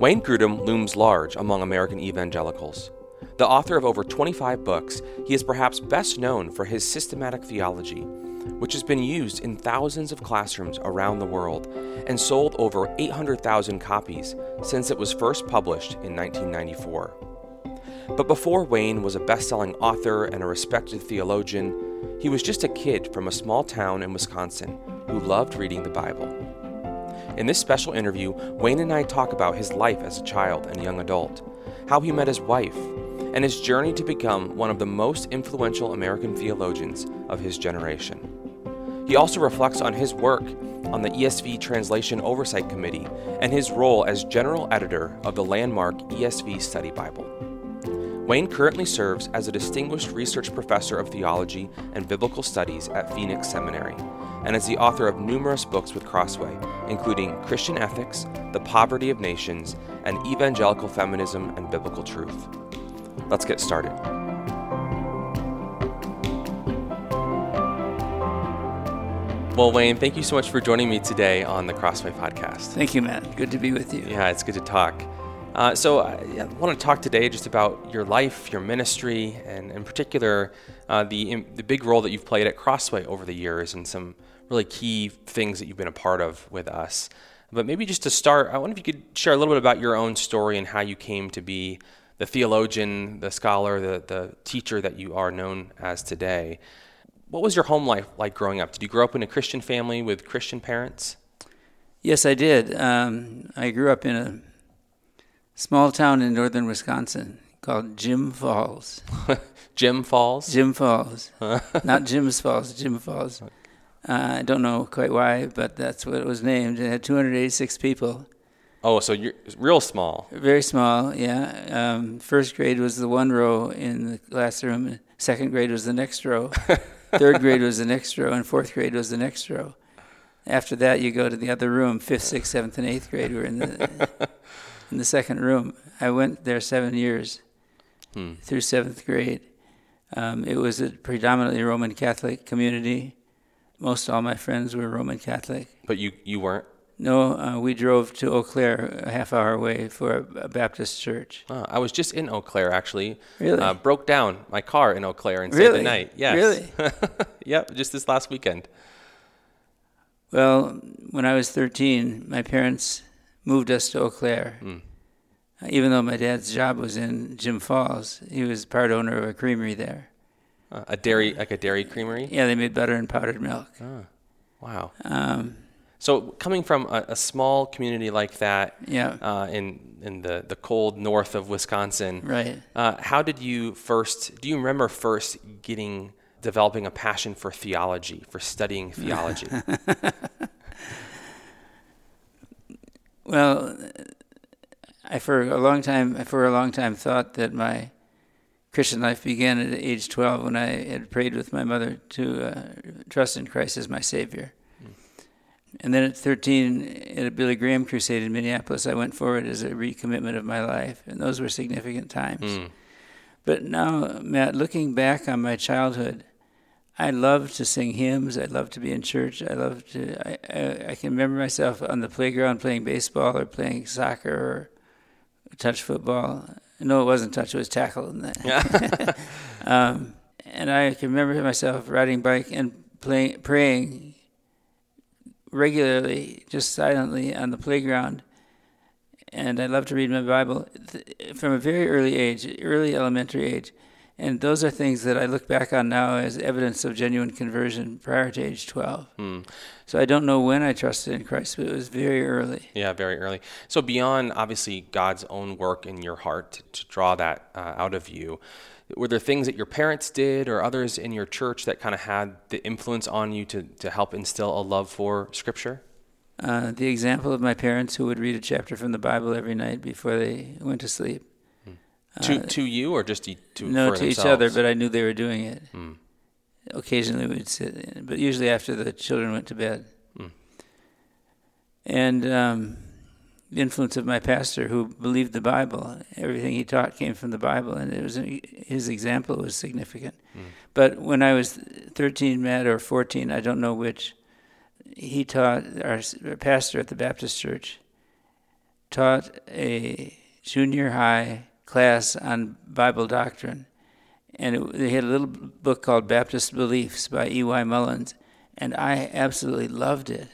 Wayne Grudem looms large among American evangelicals. The author of over 25 books, he is perhaps best known for his systematic theology, which has been used in thousands of classrooms around the world and sold over 800,000 copies since it was first published in 1994. But before Wayne was a best selling author and a respected theologian, he was just a kid from a small town in Wisconsin who loved reading the Bible. In this special interview, Wayne and I talk about his life as a child and young adult, how he met his wife, and his journey to become one of the most influential American theologians of his generation. He also reflects on his work on the ESV Translation Oversight Committee and his role as general editor of the landmark ESV Study Bible. Wayne currently serves as a distinguished research professor of theology and biblical studies at Phoenix Seminary and is the author of numerous books with Crossway, including Christian Ethics, The Poverty of Nations, and Evangelical Feminism and Biblical Truth. Let's get started. Well, Wayne, thank you so much for joining me today on the Crossway podcast. Thank you, Matt. Good to be with you. Yeah, it's good to talk. Uh, so, I, I want to talk today just about your life, your ministry, and in particular, uh, the, the big role that you've played at Crossway over the years and some really key things that you've been a part of with us. But maybe just to start, I wonder if you could share a little bit about your own story and how you came to be the theologian, the scholar, the, the teacher that you are known as today. What was your home life like growing up? Did you grow up in a Christian family with Christian parents? Yes, I did. Um, I grew up in a small town in northern Wisconsin called Jim Falls. Jim Falls? Jim Falls. Not Jim's Falls, Jim Falls. Uh, I don't know quite why, but that's what it was named. It had 286 people. Oh, so you're real small. Very small, yeah. Um, first grade was the one row in the classroom. Second grade was the next row. Third grade was the next row, and fourth grade was the next row. After that, you go to the other room. Fifth, sixth, seventh, and eighth grade were in the in the second room. I went there seven years hmm. through seventh grade. Um, it was a predominantly Roman Catholic community. Most all my friends were Roman Catholic. But you you weren't. No, uh, we drove to Eau Claire, a half hour away, for a Baptist church. Oh, I was just in Eau Claire, actually. Really? Uh, broke down my car in Eau Claire and really? stayed the night. Yes. Really? yep, just this last weekend. Well, when I was 13, my parents moved us to Eau Claire. Mm. even though my dad's job was in Jim Falls, he was part owner of a creamery there. Uh, a dairy, like a dairy creamery? Yeah, they made butter and powdered milk. Oh, wow. Um, so coming from a, a, small community like that, yeah, uh, in in the, the cold north of Wisconsin, right? Uh, how did you first? Do you remember first getting developing a passion for theology, for studying theology? well, I for a long time, I for a long time thought that my Christian life began at age 12 when I had prayed with my mother to uh, trust in Christ as my Savior. And then at 13, at a Billy Graham crusade in Minneapolis, I went forward as a recommitment of my life. And those were significant times. Mm. But now, Matt, looking back on my childhood, I loved to sing hymns. I loved to be in church. I loved to. I, I, I, can remember myself on the playground playing baseball or playing soccer or touch football. No, it wasn't touch. It was tackle. Yeah. um, and I can remember myself riding bike and playing, praying regularly, just silently on the playground. And I love to read my Bible from a very early age, early elementary age. And those are things that I look back on now as evidence of genuine conversion prior to age 12. Hmm. So I don't know when I trusted in Christ, but it was very early. Yeah, very early. So beyond obviously God's own work in your heart to draw that uh, out of you, were there things that your parents did or others in your church that kind of had the influence on you to, to help instill a love for Scripture? Uh, the example of my parents who would read a chapter from the Bible every night before they went to sleep. To, uh, to you or just to, to no to themselves? each other, but I knew they were doing it. Hmm. Occasionally we'd sit, but usually after the children went to bed. Hmm. And um, the influence of my pastor who believed the Bible. Everything he taught came from the Bible, and it was his example was significant. Mm. But when I was 13, Matt, or 14, I don't know which, he taught our pastor at the Baptist church. taught a junior high class on Bible doctrine. And it, they had a little book called Baptist Beliefs by E.Y. Mullins. And I absolutely loved it.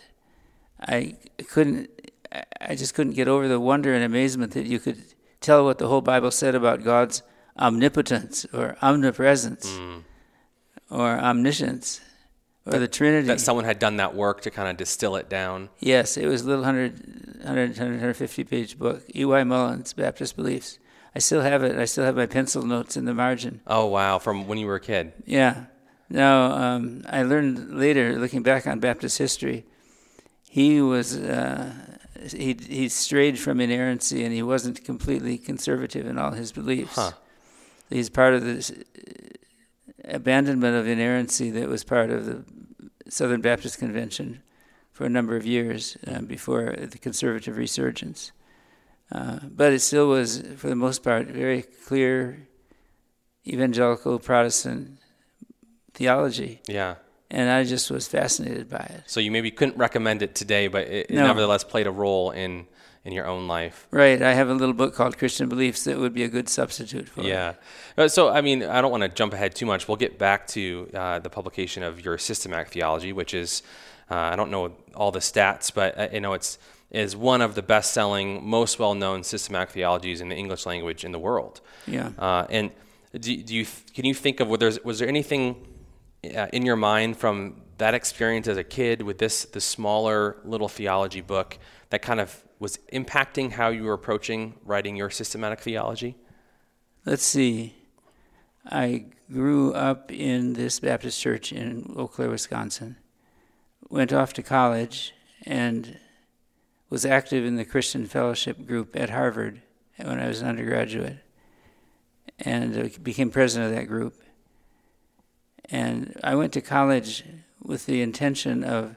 I couldn't, I just couldn't get over the wonder and amazement that you could tell what the whole Bible said about God's omnipotence or omnipresence Mm. or omniscience or the Trinity. That someone had done that work to kind of distill it down. Yes, it was a little 100, 100, 150 page book. E.Y. Mullins, Baptist Beliefs. I still have it. I still have my pencil notes in the margin. Oh wow, from when you were a kid. Yeah. Now, um, I learned later, looking back on Baptist history, he was, uh, he, he strayed from inerrancy and he wasn't completely conservative in all his beliefs. Huh. He's part of this uh, abandonment of inerrancy that was part of the Southern Baptist Convention for a number of years uh, before the conservative resurgence. Uh, but it still was, for the most part, very clear evangelical Protestant theology. Yeah. And I just was fascinated by it. So you maybe couldn't recommend it today, but it, it No. nevertheless played a role in in your own life. Right. I have a little book called Christian Beliefs that would be a good substitute for it. Yeah. Uh, So, I mean, I don't want to jump ahead too much. We'll get back to uh, the publication of your systematic theology, which is, uh, I don't know all the stats, but uh, you know, it's is one of the best-selling, most well-known systematic theologies in the English language in the world. Yeah. Uh, and do, do you can you think of whether there's- was there anything uh, in your mind from that experience as a kid with this the smaller little theology book that kind of was impacting how you were approaching writing your systematic theology? Let's see. I grew up in this Baptist church in Eau Claire, Wisconsin. Went off to college and was active in the Christian Fellowship group at Harvard when I was an undergraduate and uh, became president of that group. And I went to college with the intention of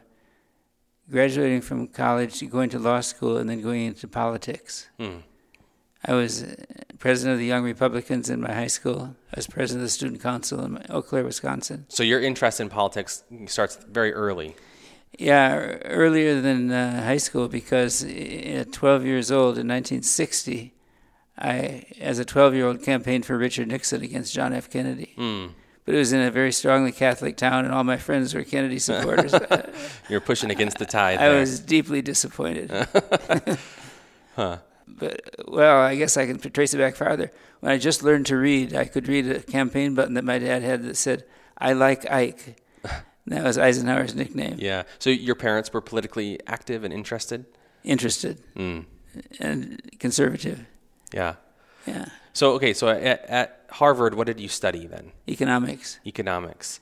graduating from college, going to law school, and then going into politics. Hmm. I was uh, president of the Young Republicans in my high school. I was president of the student council in Eau Claire, Wisconsin. So your interest in politics starts very early. Yeah, earlier than uh, high school because at 12 years old in 1960, I, as a 12 year old, campaigned for Richard Nixon against John F. Kennedy. Hmm. But it was in a very strongly Catholic town, and all my friends were Kennedy supporters. You're pushing against the tide. I there. was deeply disappointed. Huh. But well, I guess I can trace it back farther. When I just learned to read, I could read a campaign button that my dad had that said, "I like Ike." That was Eisenhower's nickname. Yeah. So your parents were politically active and interested. Interested Mm. and conservative. Yeah. Yeah, So okay. So at, at Harvard, what did you study then? economics. Economics.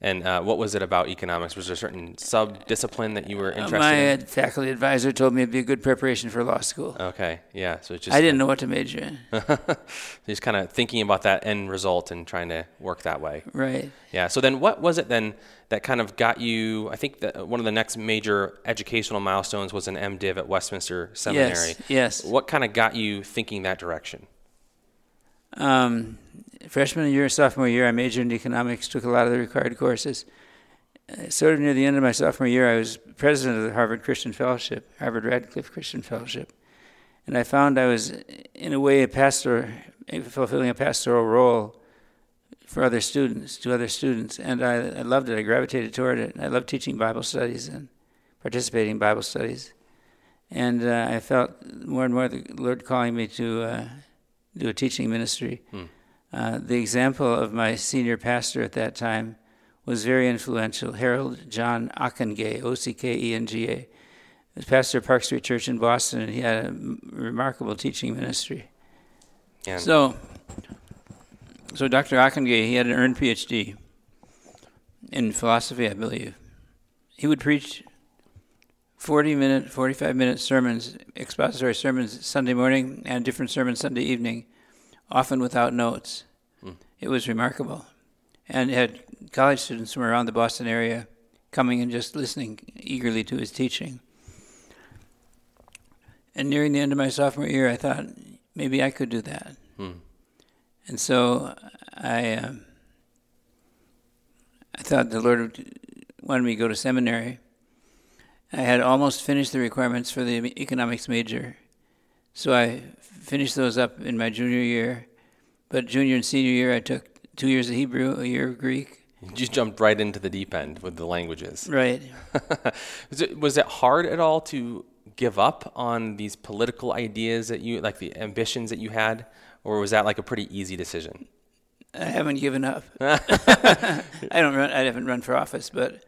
And uh, what was it about economics? Was there a certain sub discipline that you were Uh, interested my in? My faculty advisor told me it'd be a good preparation for law school. Okay. Yeah. So it's just I didn't know what to major in. just kind of thinking about that end result and trying to work that way. Right. Yeah. So then, what was it then that kind of got you? I think that one of the next major educational milestones was an MDiv at Westminster Seminary. Yes. Yes. What kind of got you thinking that direction? Um, freshman year, sophomore year, I majored in economics, took a lot of the required courses. Uh, sort of near the end of my sophomore year, I was president of the Harvard Christian Fellowship, Harvard Radcliffe Christian Fellowship. And I found I was, in a way, a pastor, fulfilling a pastoral role for other students, to other students. And I, I loved it. I gravitated toward it. I loved teaching Bible studies and participating in Bible studies. And uh, I felt more and more the Lord calling me to uh, do a teaching ministry. Hmm. Uh, the example of my senior pastor at that time was very influential, Harold John Ockenga, O C K E N G A. He was pastor of Park Street Church in Boston, and he had a m- remarkable teaching ministry. And So, so Dr. Ockenga, he had an earned PhD in philosophy, I believe. He would preach 40 minute, 45 minute sermons, expository sermons Sunday morning and different sermons Sunday evening, often without notes. It was remarkable. And had college students from around the Boston area coming and just listening eagerly to his teaching. And nearing the end of my sophomore year, I thought maybe I could do that. Hmm. And so I, um, I thought the Lord wanted me to go to seminary. I had almost finished the requirements for the economics major, so I finished those up in my junior year. But junior and senior year, I took two years of Hebrew, a year of Greek. You just jumped right into the deep end with the languages. Right. was, it, was it hard at all to give up on these political ideas that you, like the ambitions that you had, or was that like a pretty easy decision? I haven't given up. I don't run. I haven't run for office, but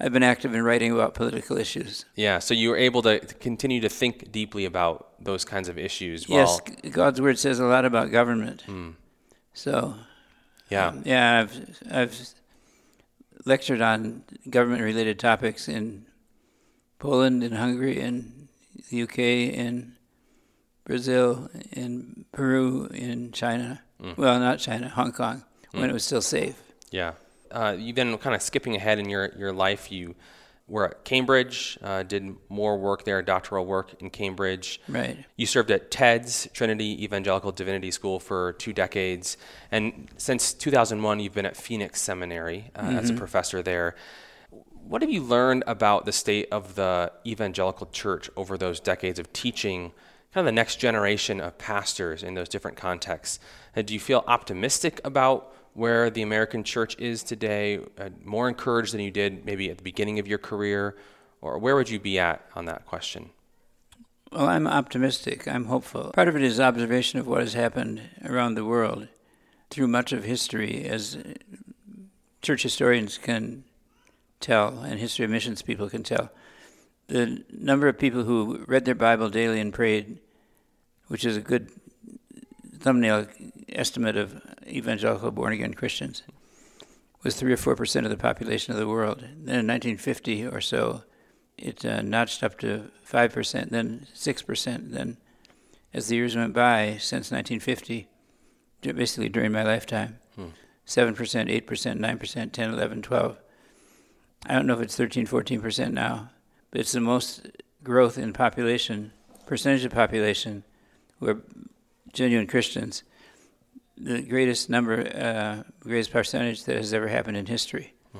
I've been active in writing about political issues. Yeah, so you were able to continue to think deeply about those kinds of issues. Yes, God's word says a lot about government. Hmm. So, yeah, um, yeah, I've I've lectured on government-related topics in Poland, in Hungary, in the UK, in Brazil, in Peru, in China. Mm. Well, not China, Hong Kong, when mm. it was still safe. Yeah uh, you then kind of skipping ahead in your, your life, you were at Cambridge, uh, did more work there, doctoral work in Cambridge. Right. You served at TEDS, Trinity Evangelical Divinity School, for two decades. And since 2001, you've been at Phoenix Seminary uh, mm-hmm. as a mm-hmm. professor there. What have you learned about the state of the evangelical church over those decades of teaching kind of the next generation of pastors in those different contexts? And do you feel optimistic about where the American church is today, uh, more encouraged than you did maybe at the beginning of your career? Or where would you be at on that question? Well, I'm optimistic. I'm hopeful. Part of it is observation of what has happened around the world through much of history, as church historians can tell, and history of missions people can tell. The number of people who read their Bible daily and prayed, which is a good thumbnail estimate of evangelical born again Christians was three or four percent of the population of the world. Then in 1950 or so, it uh, notched up to five percent, then six percent. Then, as the years went by since 1950, basically during my lifetime, hmm. seven percent, eight percent, nine percent, 10, 11, 12. I don't know if it's 13, 14 percent now, but it's the most growth in population, percentage of population who are genuine Christians the greatest number, uh, greatest percentage that has ever happened in history. Hmm.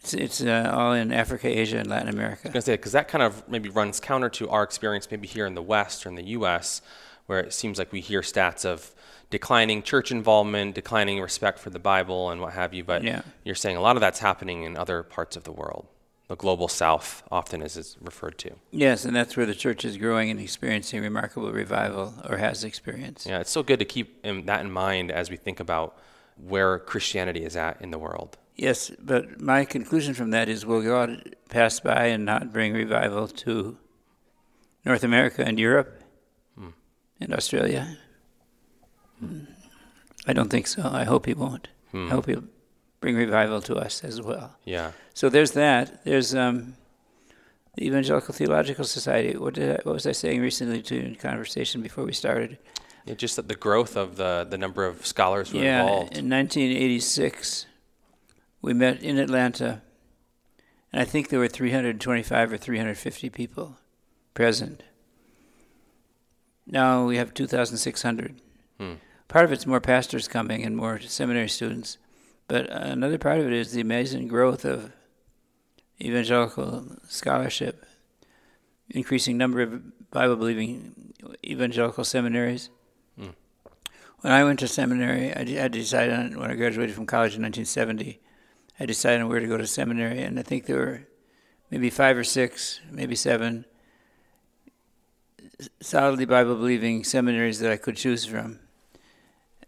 It's, it's uh, all in Africa, Asia, and Latin America. I was going to say, because that kind of maybe runs counter to our experience maybe here in the West or in the U.S., where it seems like we hear stats of declining church involvement, declining respect for the Bible, and what have you. But yeah. you're saying a lot of that's happening in other parts of the world the global south often as is referred to. Yes, and that's where the church is growing and experiencing remarkable revival or has experienced. Yeah, it's so good to keep that in mind as we think about where Christianity is at in the world. Yes, but my conclusion from that is will God pass by and not bring revival to North America and Europe hmm. and Australia? Hmm. I don't think so. I hope he won't. Hmm. I hope he'll bring revival to us as well. Yeah. So there's that. There's um, the Evangelical Theological Society. What did I, what was I saying recently to in conversation before we started? Yeah, just the growth of the the number of scholars who yeah, involved. in 1986, we met in Atlanta, and I think there were 325 or 350 people present. Now we have 2,600. Hmm. Part of it's more pastors coming and more seminary students. But another part of it is the amazing growth of evangelical scholarship, increasing number of Bible believing evangelical seminaries. Mm. When I went to seminary, I had to decide on, when I graduated from college in 1970, I decided on where to go to seminary, and I think there were maybe five or six, maybe seven solidly Bible believing seminaries that I could choose from.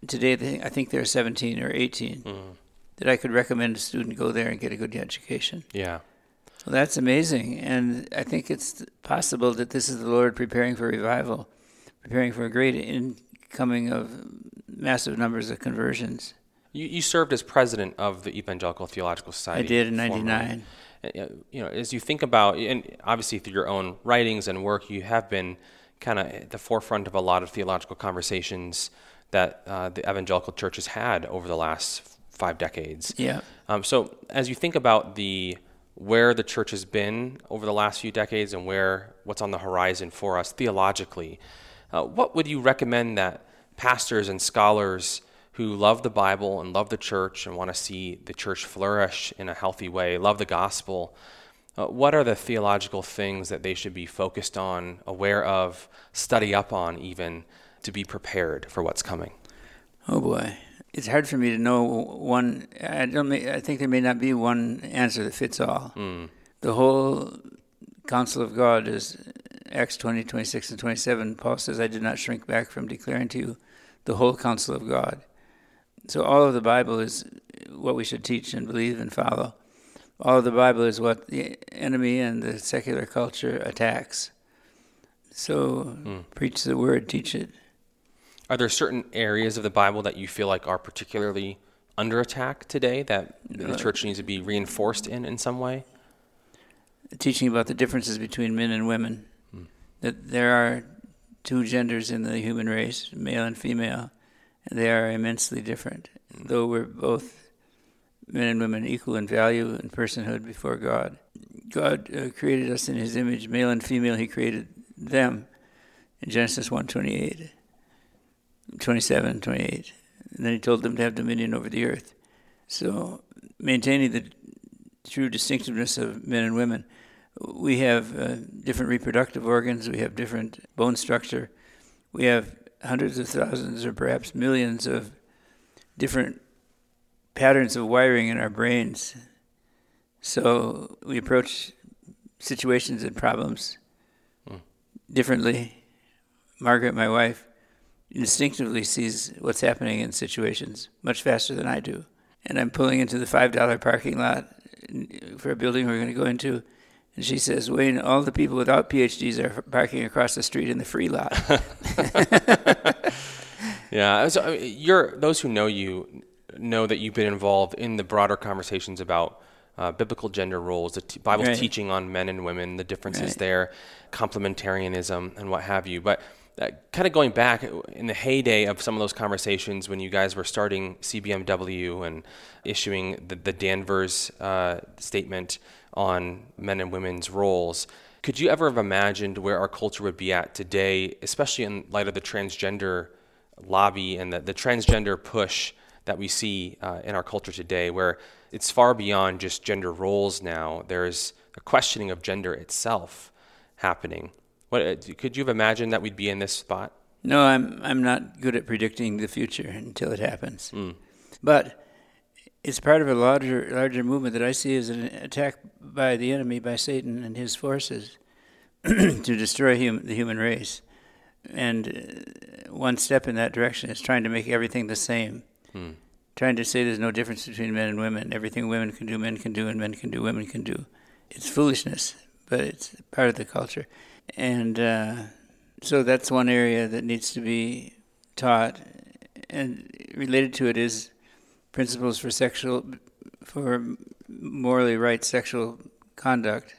Today, I think there are 17 or 18. Mm that I could recommend a student go there and get a good education. Yeah. Well, that's amazing. And I think it's possible that this is the Lord preparing for revival, preparing for a great incoming of massive numbers of conversions. You, you served as president of the Evangelical Theological Society. I did in 99. Uh, you know, as you think about, and obviously through your own writings and work, you have been kind of at the forefront of a lot of theological conversations that uh, the evangelical church has had over the last five decades. Yeah. Um, so as you think about the where the church has been over the last few decades and where what's on the horizon for us theologically, uh, what would you recommend that pastors and scholars who love the Bible and love the church and want to see the church flourish in a healthy way, love the gospel, uh, what are the theological things that they should be focused on, aware of, study up on, even to be prepared for what's coming? Oh boy, it's hard for me to know one. I don't. I think there may not be one answer that fits all. Mm. The whole counsel of God is Acts 20, 26, and 27. Paul says, "I did not shrink back from declaring to you the whole counsel of God." So all of the Bible is what we should teach and believe and follow. All of the Bible is what the enemy and the secular culture attacks. So Mm. preach the word, teach it. Are there certain areas of the Bible that you feel like are particularly under attack today that the Uh, church needs to be reinforced in in some way? teaching about the differences between men and women. Hmm. That there are two genders in the human race, male and female, and they are immensely different. Hmm. Though we're both men and women equal in value and personhood before God. God uh, created us in His image, male and female. He created them in Genesis 1 28, 27, 28. And then He told them to have dominion over the earth. So maintaining the true distinctiveness of men and women. We have uh, different reproductive organs, we have different bone structure, we have hundreds of thousands or perhaps millions of different patterns of wiring in our brains. So we approach situations and problems Hmm. differently. Margaret, my wife, instinctively sees what's happening in situations much faster than I do. And I'm pulling into the $5 parking lot for a building we're going to go into. And she says, Wayne, all the people without PhDs are parking across the street in the free lot. Yeah, so, I mean, you're those who know you know that you've been involved in the broader conversations about uh, biblical gender roles, the t- Bible's Right. teaching on men and women, the differences Right. there, complementarianism, and what have you. But kind of going back in the heyday of some of those conversations when you guys were starting CBMW and issuing the, the Danvers uh, statement on men and women's roles. Could you ever have imagined where our culture would be at today, especially in light of the transgender lobby and the, the transgender push that we see uh, in our culture today, where it's far beyond just gender roles now? There's a questioning of gender itself happening. What uh, could you have imagined that we'd be in this spot? no, I'm, I'm not good at predicting the future until it happens. Mm. But it's part of a larger larger movement that I see as an attack by the enemy, by Satan and his forces, to destroy hum, the human race. And uh, one step in that direction is trying to make everything the same. Hmm. Trying to say there's no difference between men and women. Everything women can do, men can do, and men can do, women can do. It's foolishness, but it's part of the culture. And uh, so that's one area that needs to be taught. And related to it is principles for sexual, for morally right sexual conduct.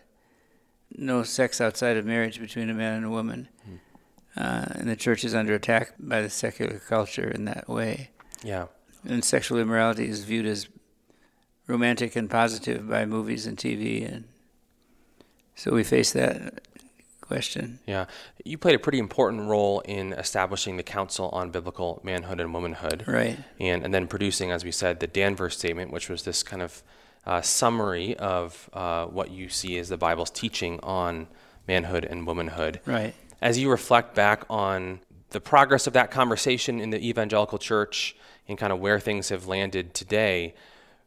No sex outside of marriage between a man and a woman. Uh, and the church is under attack by the secular culture in that way. Yeah. And sexual immorality is viewed as romantic and positive by movies and TV. And so we face that question. Yeah. You played a pretty important role in establishing the Council on Biblical Manhood and Womanhood. Right. And, and then producing, as we said, the Danvers Statement, which was this kind of uh, summary of uh, what you see as the Bible's teaching on manhood and womanhood. Right. As you reflect back on the progress of that conversation in the evangelical church and kind of where things have landed today,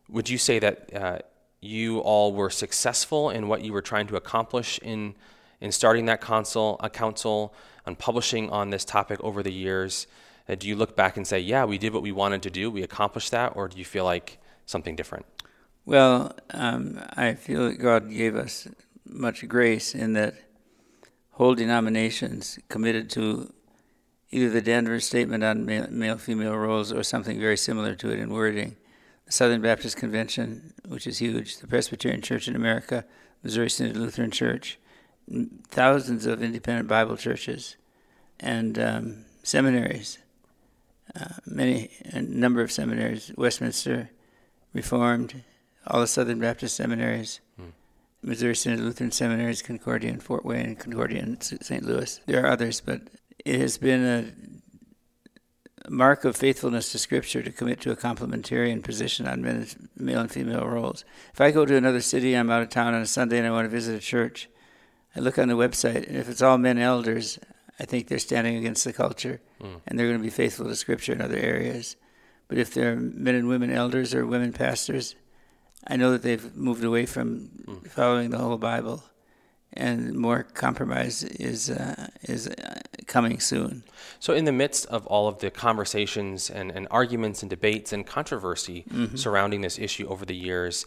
would you say that uh, you all were successful in what you were trying to accomplish in in starting that council, a council, and publishing on this topic over the years? Uh, do you look back and say, "Yeah, we did what we wanted to do, we accomplished that," or do you feel like something different? Well, um, I feel that God gave us much grace in that whole denominations committed to either the Danvers Statement on male female roles or something very similar to it in wording. The Southern Baptist Convention, which is huge, the Presbyterian Church in America, Missouri Synod Lutheran Church, thousands of independent Bible churches, and um, seminaries. Uh, many, a number of seminaries, Westminster, Reformed, all the Southern Baptist seminaries, Hmm. Missouri Synod Lutheran Seminaries, Concordia in Fort Wayne, Concordia in St. Louis. There are others, but it has been a, mark of faithfulness to Scripture to commit to a complementarian position on men, male and female roles. If I go to another city, I'm out of town on a Sunday, and I want to visit a church, I look on the website, and if it's all men elders, I think they're standing against the culture, mm. and they're going to be faithful to Scripture in other areas. But if they're men and women elders or women pastors, I know that they've moved away from mm. following the whole Bible and more compromise is uh, is uh, coming soon. So, in the midst of all of the conversations and, and arguments and debates and controversy mm-hmm. surrounding this issue over the years,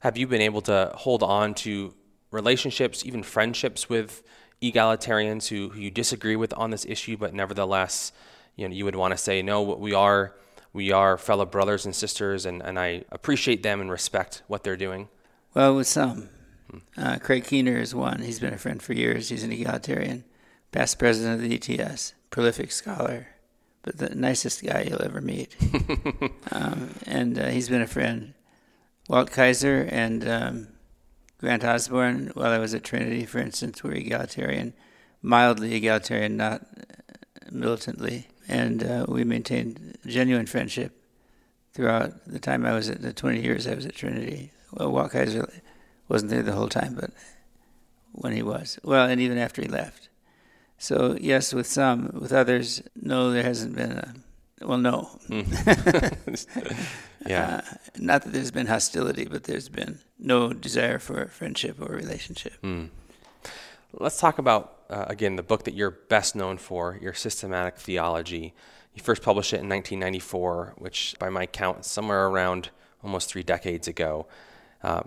have you been able to hold on to relationships, even friendships with egalitarians who, who you disagree with on this issue, but nevertheless, you know, you would want to say, no, we are we are fellow brothers and sisters, and, and I appreciate them and respect what they're doing. Well, with some. Uh, Craig Keener is one. He's been a friend for years. He's an egalitarian, past president of the ETS, prolific scholar, but the nicest guy you'll ever meet. um, and uh, he's been a friend. Walt Kaiser and um, Grant Osborne, while I was at Trinity, for instance, were egalitarian, mildly egalitarian, not militantly. And uh, we maintained genuine friendship throughout the time I was at the 20 years I was at Trinity. Well, Walt Kaiser wasn't there the whole time, but when he was. Well, and even after he left. So, yes, with some. With others, no, there hasn't been a. Well, no. Mm. yeah. Uh, not that there's been hostility, but there's been no desire for friendship or relationship. Mm. Let's talk about, uh, again, the book that you're best known for, your systematic theology. You first published it in 1994, which, by my count, somewhere around almost three decades ago. Uh,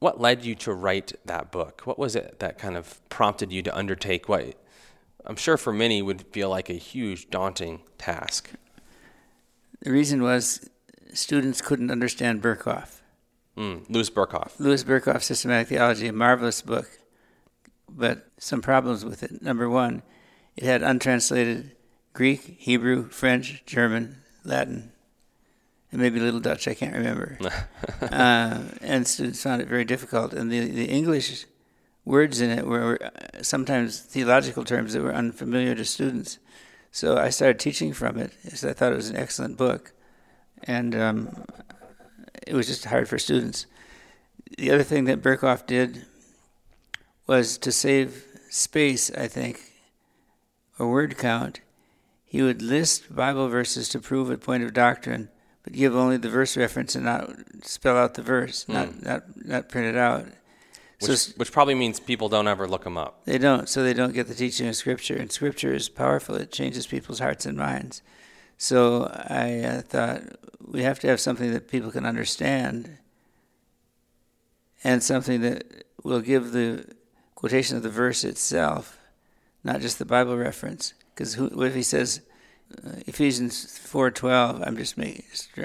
what led you to write that book? What was it that kind of prompted you to undertake what I'm sure for many would feel like a huge, daunting task? The reason was students couldn't understand Berkhof. Mm, Louis Berkhof. Louis Berkhof, Systematic Theology, a marvelous book, but some problems with it. Number one, it had untranslated Greek, Hebrew, French, German, Latin, and maybe a little Dutch. I can't remember. uh, and students found it very difficult. And the the English words in it were, uh, sometimes theological terms that were unfamiliar to students. So I started teaching from it because I thought it was an excellent book, and um, it was just hard for students. The other thing that Berkhof did was to save space, I think, or word count. He would list Bible verses to prove a point of doctrine but give only the verse reference and not spell out the verse, mm. not not not print it out. Which, so, which probably means people don't ever look them up. They don't, so they don't get the teaching of Scripture. And Scripture is powerful; it changes people's hearts and minds. So I uh, thought we have to have something that people can understand, and something that will give the quotation of the verse itself, not just the Bible reference. Because what if he says? Uh, Ephesians four twelve. I'm just making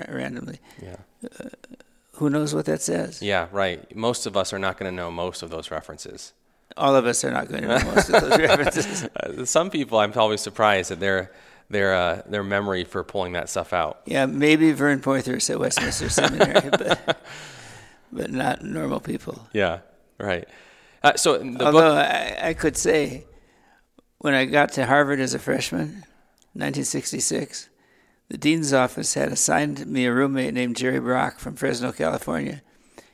randomly. Yeah. Uh, who knows what that says? Yeah, right. Most of us are not going to know most of those references. All of us are not going to know most of those references. Uh, some people, I'm always surprised at their their uh, their memory for pulling that stuff out. Yeah, maybe Vern Poythress at Westminster Seminary, but but not normal people. Yeah, right. Uh, so although book- I, I could say, when I got to Harvard as a freshman, 1966, the dean's office had assigned me a roommate named Jerry Brock from Fresno, California.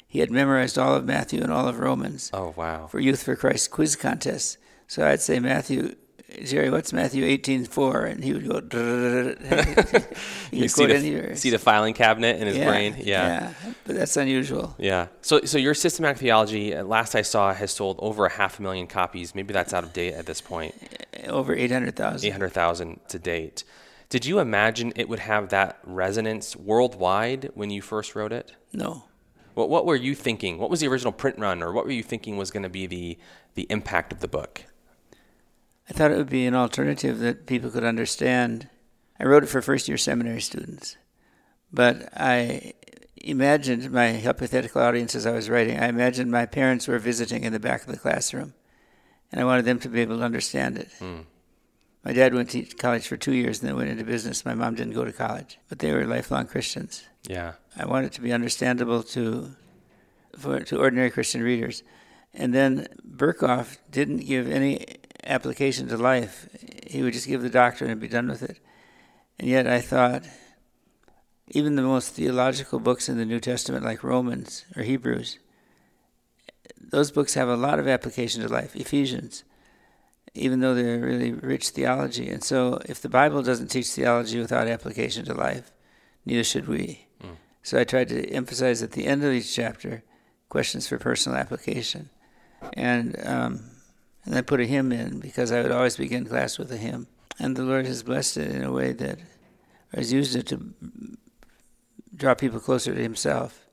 He had memorized all of Matthew and all of Romans. Oh, wow. For Youth for Christ quiz contests. So I'd say, Matthew, Jerry, what's Matthew 18:4? And he would go. you see the, see the, filing cabinet in his yeah, brain. Yeah. yeah, but that's unusual. Yeah. So, so your systematic theology, last I saw, has sold over a half a million copies. Maybe that's out of date at this point. Eh, over 800,000. 800,000 to date. Did you imagine it would have that resonance worldwide when you first wrote it? No. What, what were you thinking? What was the original print run, or what were you thinking was going to be the the impact of the book? I thought it would be an alternative that people could understand. I wrote it for first year seminary students, but I imagined my hypothetical audience as I was writing. I imagined my parents were visiting in the back of the classroom, and I wanted them to be able to understand it. Mm. My dad went to college for two years and then went into business. My mom didn't go to college, but they were lifelong Christians. Yeah, I wanted it to be understandable to for to ordinary Christian readers. And then Berkhof didn't give any application to life. He would just give the doctrine and be done with it. And yet I thought, even the most theological books in the New Testament, like Romans or Hebrews, those books have a lot of application to life. Ephesians, even though they're really rich theology. And so, if the Bible doesn't teach theology without application to life, neither should we. Mm. So, I tried to emphasize at the end of each chapter questions for personal application. And, um, and I put a hymn in because I would always begin class with a hymn. And the Lord has blessed it in a way that, or has used it to draw people closer to Himself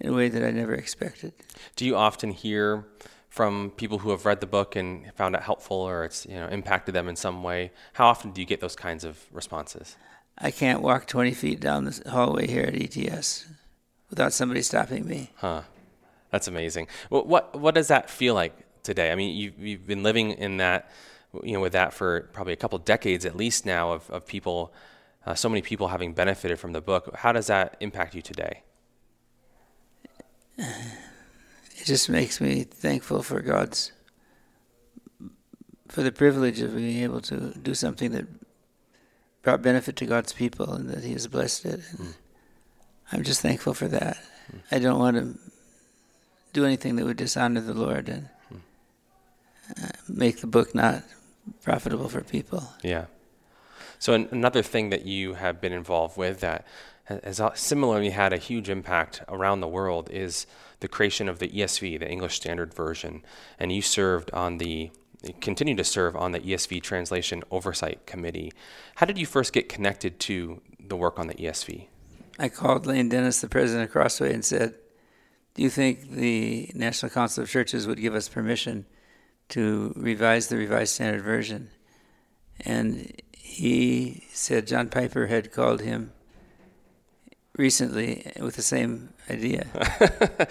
in a way that I never expected. Do you often hear from people who have read the book and found it helpful or it's you know impacted them in some way? How often do you get those kinds of responses? I can't walk 20 feet down the hallway here at ETS without somebody stopping me. Huh. That's amazing. Well, what what does that feel like today? I mean, you've, you've been living in that, you know, with that for probably a couple decades at least now of, of people, uh, so many people having benefited from the book. How does that impact you today? it just makes me thankful for God's for the privilege of being able to do something that brought benefit to God's people and that He has blessed it. Mm. I'm just thankful for that. Mm. I don't want to do anything that would dishonor the Lord and. Uh, make the book not profitable for people. Yeah. So an- another thing that you have been involved with that has similarly had a huge impact around the world is the creation of the ESV, the English Standard Version. And you served on the, continue to serve on the ESV Translation Oversight Committee. How did you first get connected to the work on the ESV? I called Lane Dennis, the president of Crossway, and said, Do you think the National Council of Churches would give us permission to revise the Revised Standard Version? And he said John Piper had called him recently with the same idea.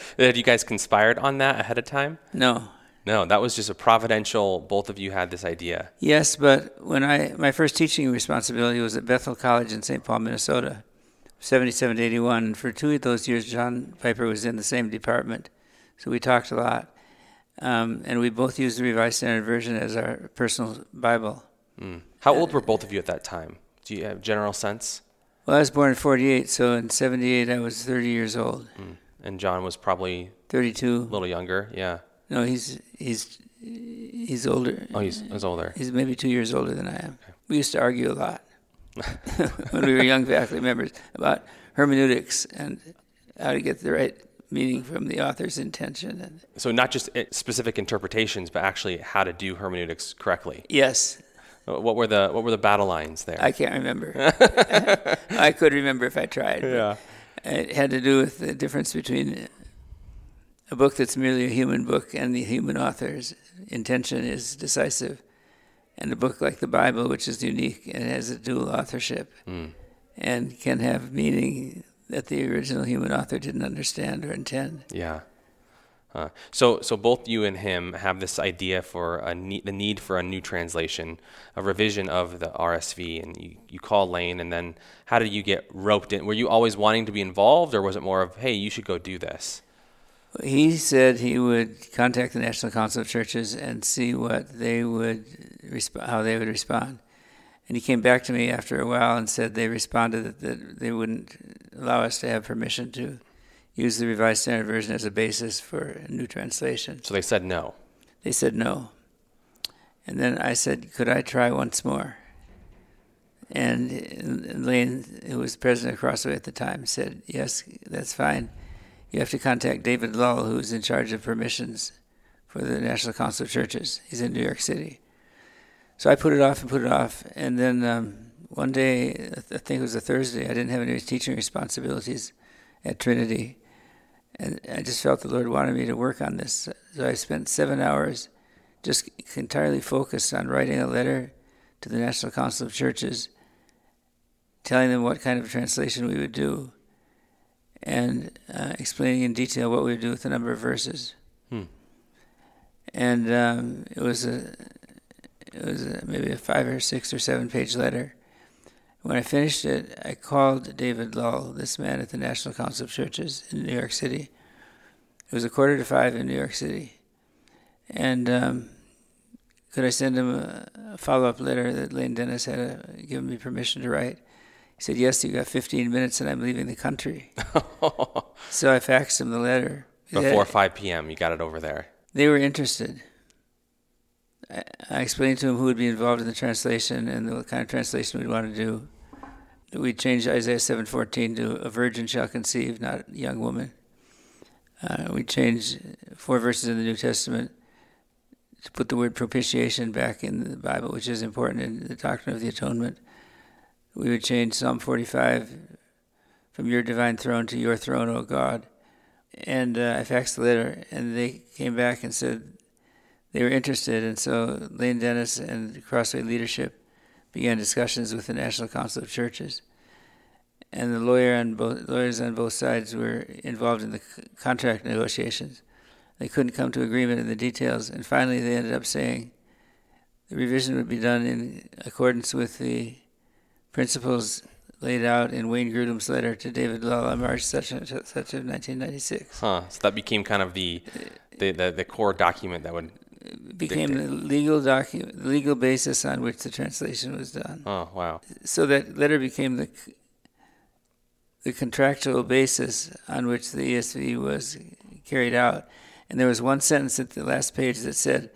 had you guys conspired on that ahead of time? No. No, that was just a providential. Both of you had this idea. Yes, but when I my first teaching responsibility was at Bethel College in St. Paul, Minnesota, seventy-seven to eighty-one. And for two of those years, John Piper was in the same department, so we talked a lot, um, and we both used the Revised Standard Version as our personal Bible. Mm. How old were both of you at that time? Do you have general sense? Well, I was born in 48, so in 78 I was 30 years old. Mm. And John was probably 32. A little younger, yeah. No, he's he's he's older. Oh, he's, he's older. He's maybe two years older than I am. Okay. We used to argue a lot when we were young faculty members about hermeneutics and how to get the right meaning from the author's intention. So not just eh, specific interpretations, but actually how to do hermeneutics correctly. Yes, uh, what were the what were the battle lines there? I can't remember. I could remember if I tried. Yeah. It had to do with the difference between a book that's merely a human book and the human author's intention is decisive, and a book like the Bible, which is unique and has a dual authorship, mm. and can have meaning that the original human author didn't understand or intend. Yeah. Uh, so, so both you and him have this idea for ne- the need for a new translation, a revision of the RSV, and you, you call Lane, and then how did you get roped in? Were you always wanting to be involved, or was it more of, hey, you should go do this? He said he would contact the National Council of Churches and see what they would resp- how they would respond. And he came back to me after a while and said they responded that, that they wouldn't allow us to have permission to use the Revised Standard Version as a basis for a new translation. So they said no. They said no. And then I said, could I try once more? And Lane, who was president of Crossway at the time, said, yes, that's fine. You have to contact David Lull, who's in charge of permissions for the National Council of Churches. He's in New York City. So I put it off and put it off. And then um, one day, I think it was a Thursday, I didn't have any teaching responsibilities at Trinity. And I just felt the Lord wanted me to work on this. So I spent seven hours just entirely focused on writing a letter to the National Council of Churches, telling them what kind of translation we would do, and uh, explaining in detail what we would do with a number of verses. Hmm. And um, it was a it was maybe a five or six or seven page letter. When I finished it, I called David Lull, this man at the National Council of Churches in New York City. It was a quarter to five in New York City. And um, could I send him a, follow up letter that Lane Dennis had uh, given me permission to write? He said, Yes, you've got 15 minutes and I'm leaving the country. so I faxed him the letter. Before 5 p.m., you got it over there. They were interested. I, explained to him who would be involved in the translation and the kind of translation we'd want to do. We changed Isaiah 7:14 to "A virgin shall conceive, not a young woman." Uh, we changed four verses in the New Testament to put the word propitiation back in the Bible, which is important in the doctrine of the atonement. We would change Psalm 45 from your divine throne to your throne, O God. And uh, I faxed the letter, and they came back and said they were interested. And so Lane Dennis and Crossway leadership began discussions with the National Council of Churches. And the lawyer on both, lawyers on both sides were involved in the contract negotiations. They couldn't come to agreement in the details, and finally they ended up saying the revision would be done in accordance with the principles laid out in Wayne Grudem's letter to David on March such such of 1996. Huh. So that became kind of the the, the, the core document that would became the legal document, legal basis on which the translation was done. Oh wow! So that letter became the the contractual basis on which the ESV was carried out. And there was one sentence at the last page that said,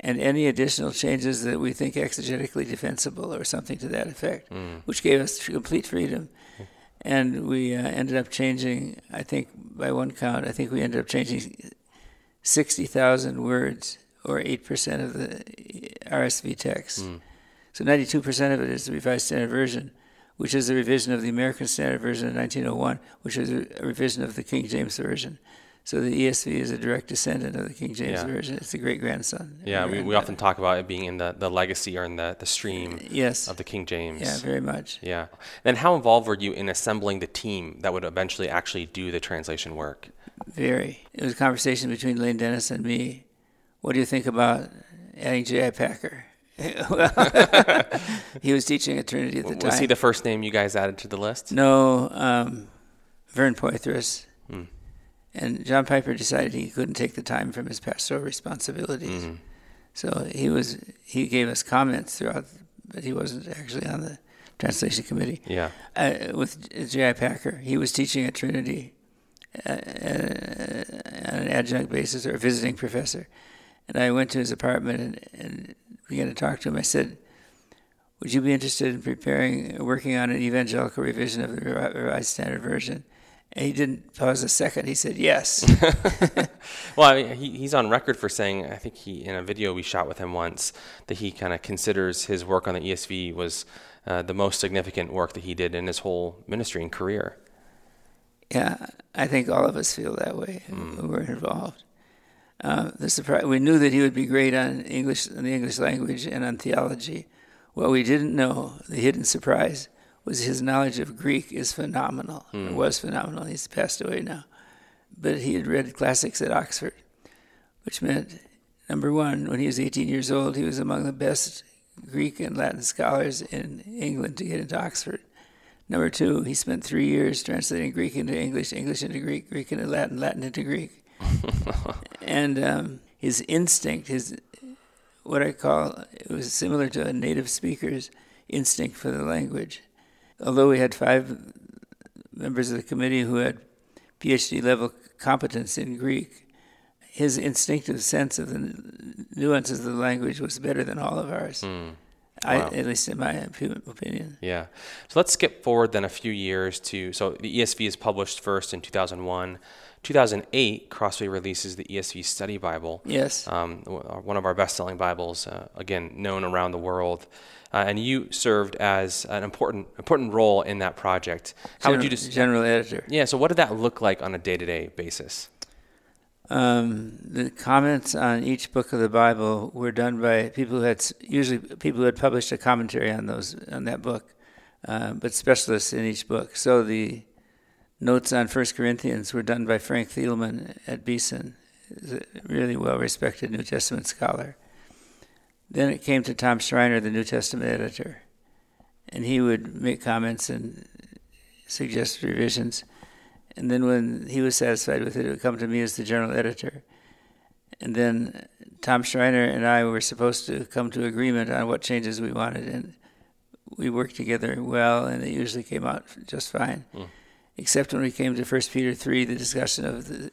and any additional changes that we think exegetically defensible or something to that effect, mm. which gave us complete freedom. And we uh, ended up changing, I think by one count, I think we ended up changing 60,000 words or 8% of the RSV text. Mm. So 92% of it is the Revised Standard Version, which is a revision of the American Standard Version of 1901, which is a revision of the King James Version. So the ESV is a direct descendant of the King James yeah. Version. It's the great grandson. Yeah, we, we often talk about it being in the, the legacy or in the, the stream yes. of the King James. Yeah, very much. Yeah. Then how involved were you in assembling the team that would eventually actually do the translation work? Very. It was a conversation between Lane Dennis and me. What do you think about adding J.I. Packer? he was teaching at Trinity at the was time. Was he the first name you guys added to the list? No, um, Vern Poythress. Hmm. And John Piper decided he couldn't take the time from his pastoral responsibilities. Mm-hmm. So he was he gave us comments throughout, but he wasn't actually on the translation committee. Yeah. Uh, with J.I. Packer, he was teaching at Trinity uh, uh, on an adjunct basis or a visiting professor. And I went to his apartment and, and began to talk to him. I said, "Would you be interested in preparing, working on an evangelical revision of the Revised Standard Version?" And he didn't pause a second. He said, "Yes." well, I mean, he, he's on record for saying, I think he in a video we shot with him once, that he kind of considers his work on the ESV was uh, the most significant work that he did in his whole ministry and career. Yeah, I think all of us feel that way mm. who were involved. Uh, the surprise, we knew that he would be great on English, on the English language, and on theology. What we didn't know, the hidden surprise, was his knowledge of Greek is phenomenal. Mm. It hmm. was phenomenal. He's passed away now. But he had read classics at Oxford, which meant, number one, when he was 18 years old, he was among the best Greek and Latin scholars in England to get into Oxford. Number two, he spent three years translating Greek into English, English into Greek, Greek into Latin, Latin into Greek. and um, his instinct, his what I call, it was similar to a native speaker's instinct for the language although we had five members of the committee who had PhD level competence in Greek, his instinctive sense of the nuances of the language was better than all of ours. Mm. I, wow. at least in my opinion. Yeah. So let's skip forward then a few years to so the ESV is published first in 2001. 2008, Crossway releases the ESV Study Bible. Yes. Um, one of our best-selling Bibles, uh, again known around the world uh, and you served as an important important role in that project. How general, would you just general editor? Yeah. So what did that look like on a day to day basis? Um, the comments on each book of the Bible were done by people who had usually people who had published a commentary on those on that book, uh, but specialists in each book. So the notes on First Corinthians were done by Frank Thielman at Beeson, a really well respected New Testament scholar. Then it came to Tom Schreiner, the New Testament editor, and he would make comments and suggest revisions. And then when he was satisfied with it, it would come to me as the general editor. And then Tom Schreiner and I were supposed to come to agreement on what changes we wanted, and we worked together well, and it usually came out just fine. Mm. Except when we came to First Peter three, the discussion of the,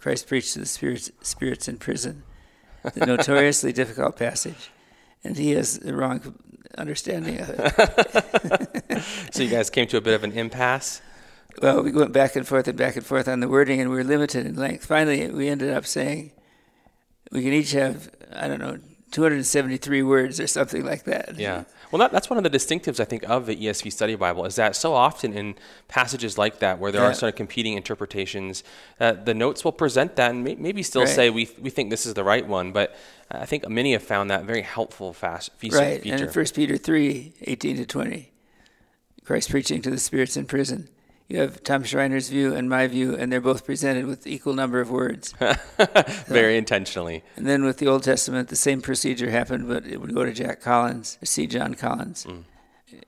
Christ preached to the spirits spirits in prison, the notoriously difficult passage, and he has the wrong understanding of it. So you guys came to a bit of an impasse. Well, we went back and forth and back and forth on the wording, and we were limited in length. Finally, we ended up saying we can each have, I don't know, 273 words or something like that. Yeah. Well, that, that's one of the distinctives, I think, of the ESV Study Bible is that so often in passages like that, where there Yeah. are sort of competing interpretations, uh, the notes will present that and may, maybe still Right. say we, we think this is the right one. But I think many have found that very helpful fast feature. Right, and in 1 Peter 3, 18 to 20, Christ preaching to the spirits in prison. You have Tom Schreiner's view and my view, and they're both presented with equal number of words. very intentionally. And then with the Old Testament, the same procedure happened, but it would go to Jack Collins, C. John Collins,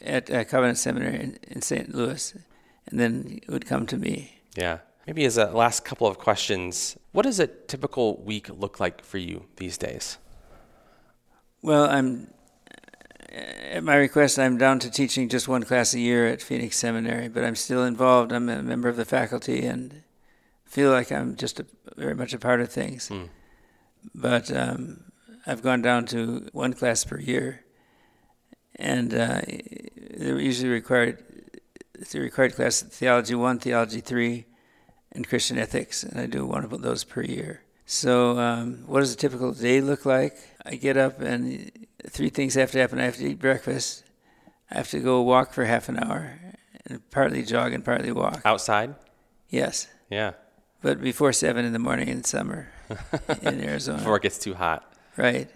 at uh, Covenant Seminary in, in St. Louis, and then it would come to me. Yeah. Maybe as a last couple of questions, what does a typical week look like for you these days? Well, I'm at my request. I'm down to teaching just one class a year at Phoenix Seminary, but I'm still involved. I'm a member of the faculty and feel like I'm just a, very much a part of things. Mm. But um, I've gone down to one class per year, and uh, they're usually required. It's a required class: theology one, theology three, and Christian ethics, and I do one of those per year. So, um, what does a typical day look like? I get up, and three things have to happen. I have to eat breakfast. I have to go walk for half an hour, and partly jog and partly walk. Outside? Yes, Yeah. but before seven in the morning in summer in Arizona. Before it gets too hot. Right.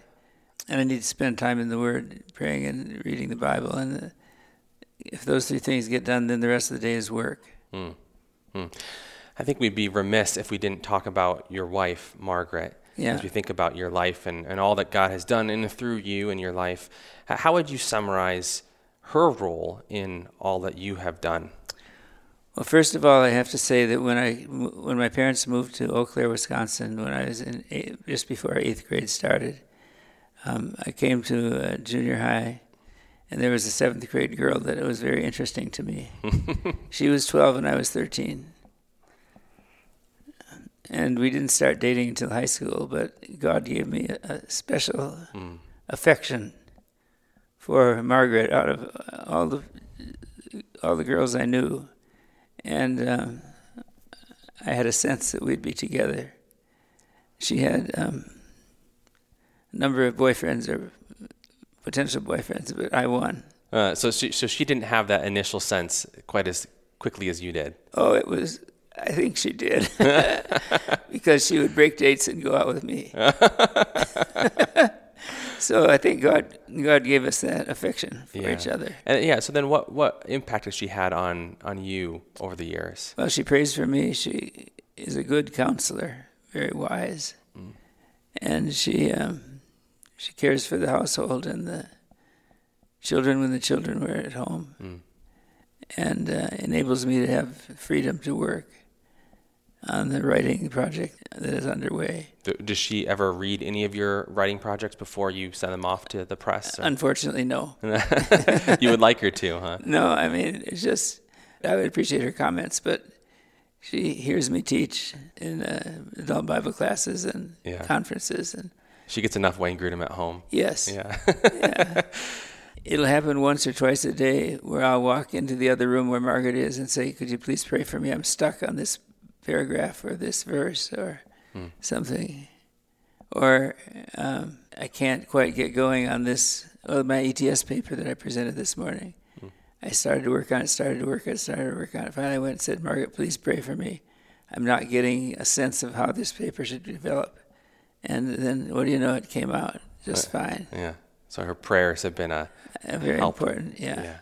And I need to spend time in the Word, praying and reading the Bible. And uh, if those three things get done, then the rest of the day is work. Mm. Mm. I think we'd be remiss if we didn't talk about your wife, Margaret. Yeah. As we think about your life and, and all that God has done in and through you in your life, how would you summarize her role in all that you have done? Well, first of all, I have to say that when I when my parents moved to Eau Claire, Wisconsin, when I was in eight, just before eighth grade started, um, I came to uh, junior high, and there was a seventh grade girl that it was very interesting to me. she was twelve and I was thirteen, and we didn't start dating until high school. But God gave me a, a special Mm. affection for Margaret out of all the all the girls I knew and um, I had a sense that we'd be together. She had um, a number of boyfriends or potential boyfriends, but I won. Uh, so, she, so she didn't have that initial sense quite as quickly as you did. Oh, it was. I think she did because she would break dates and go out with me. so I think God, God gave us that affection for Yeah. each other. And yeah, so then what, what impact has she had on, on you over the years? Well, she prays for me. She is a good counselor, very wise, Mm. and she um, she cares for the household and the children when the children were at home, Mm. and uh, enables me to have freedom to work on the writing project that is underway. Does she ever read any of your writing projects before you send them off to the press? or- Unfortunately, no. you would like her to, huh? No, I mean it's just I would appreciate her comments, but she hears me teach in uh, adult Bible classes and Yeah. conferences, and She gets enough Wayne Grudem at home. yes, Yeah. yeah. It'll happen once or twice a day where I'll walk into the other room where Margaret is and say, "Could you please pray for me? I'm stuck on this paragraph or this verse or Hmm. something, or um, I can't quite get going on this. Well, my ETS paper that I presented this morning. Hmm. I started to work on it, started to work on it, started to work on it. Finally, I went and said, Margaret, please pray for me. I'm not getting a sense of how this paper should develop. And then, what do you know, it came out just fine. yeah. So her prayers have been a, Uh, very help. important, yeah. yeah.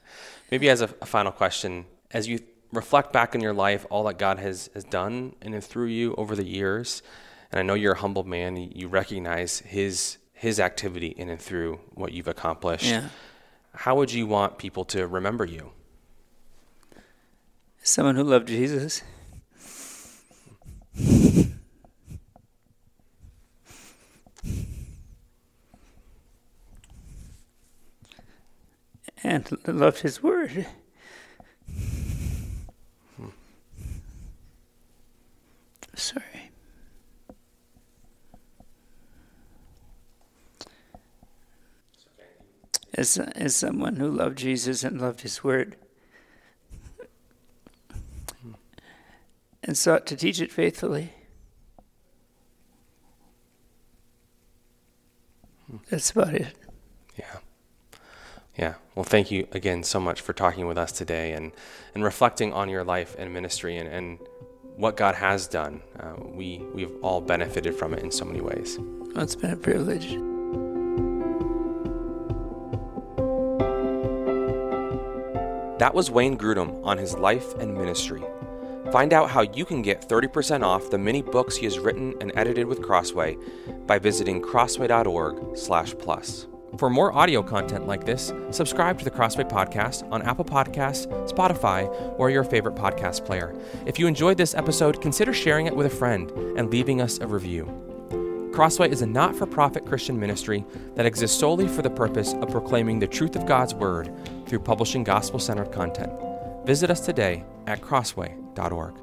Maybe as a, a final question, as you reflect back in your life, all that God has, has done in and through you over the years, and I know you're a humble man, you, recognize his his activity in and through what you've accomplished. Yeah. How would you want people to remember you? Someone who loved Jesus. and loved His Word. Sorry. As, as someone who loved Jesus and loved His Word, and sought to teach it faithfully. That's about it. Yeah. Yeah. Well, thank you again so much for talking with us today and, and reflecting on your life and ministry and, and what God has done. Uh, we, we've all benefited from it in so many ways. Well, it's been a privilege. That was Wayne Grudem on his life and ministry. Find out how you can get 30% off the many books he has written and edited with Crossway by visiting crossway.org/plus. For more audio content like this, subscribe to the Crossway Podcast on Apple Podcasts, Spotify, or your favorite podcast player. If you enjoyed this episode, consider sharing it with a friend and leaving us a review. Crossway is a not for profit Christian ministry that exists solely for the purpose of proclaiming the truth of God's Word through publishing gospel centered content. Visit us today at crossway.org.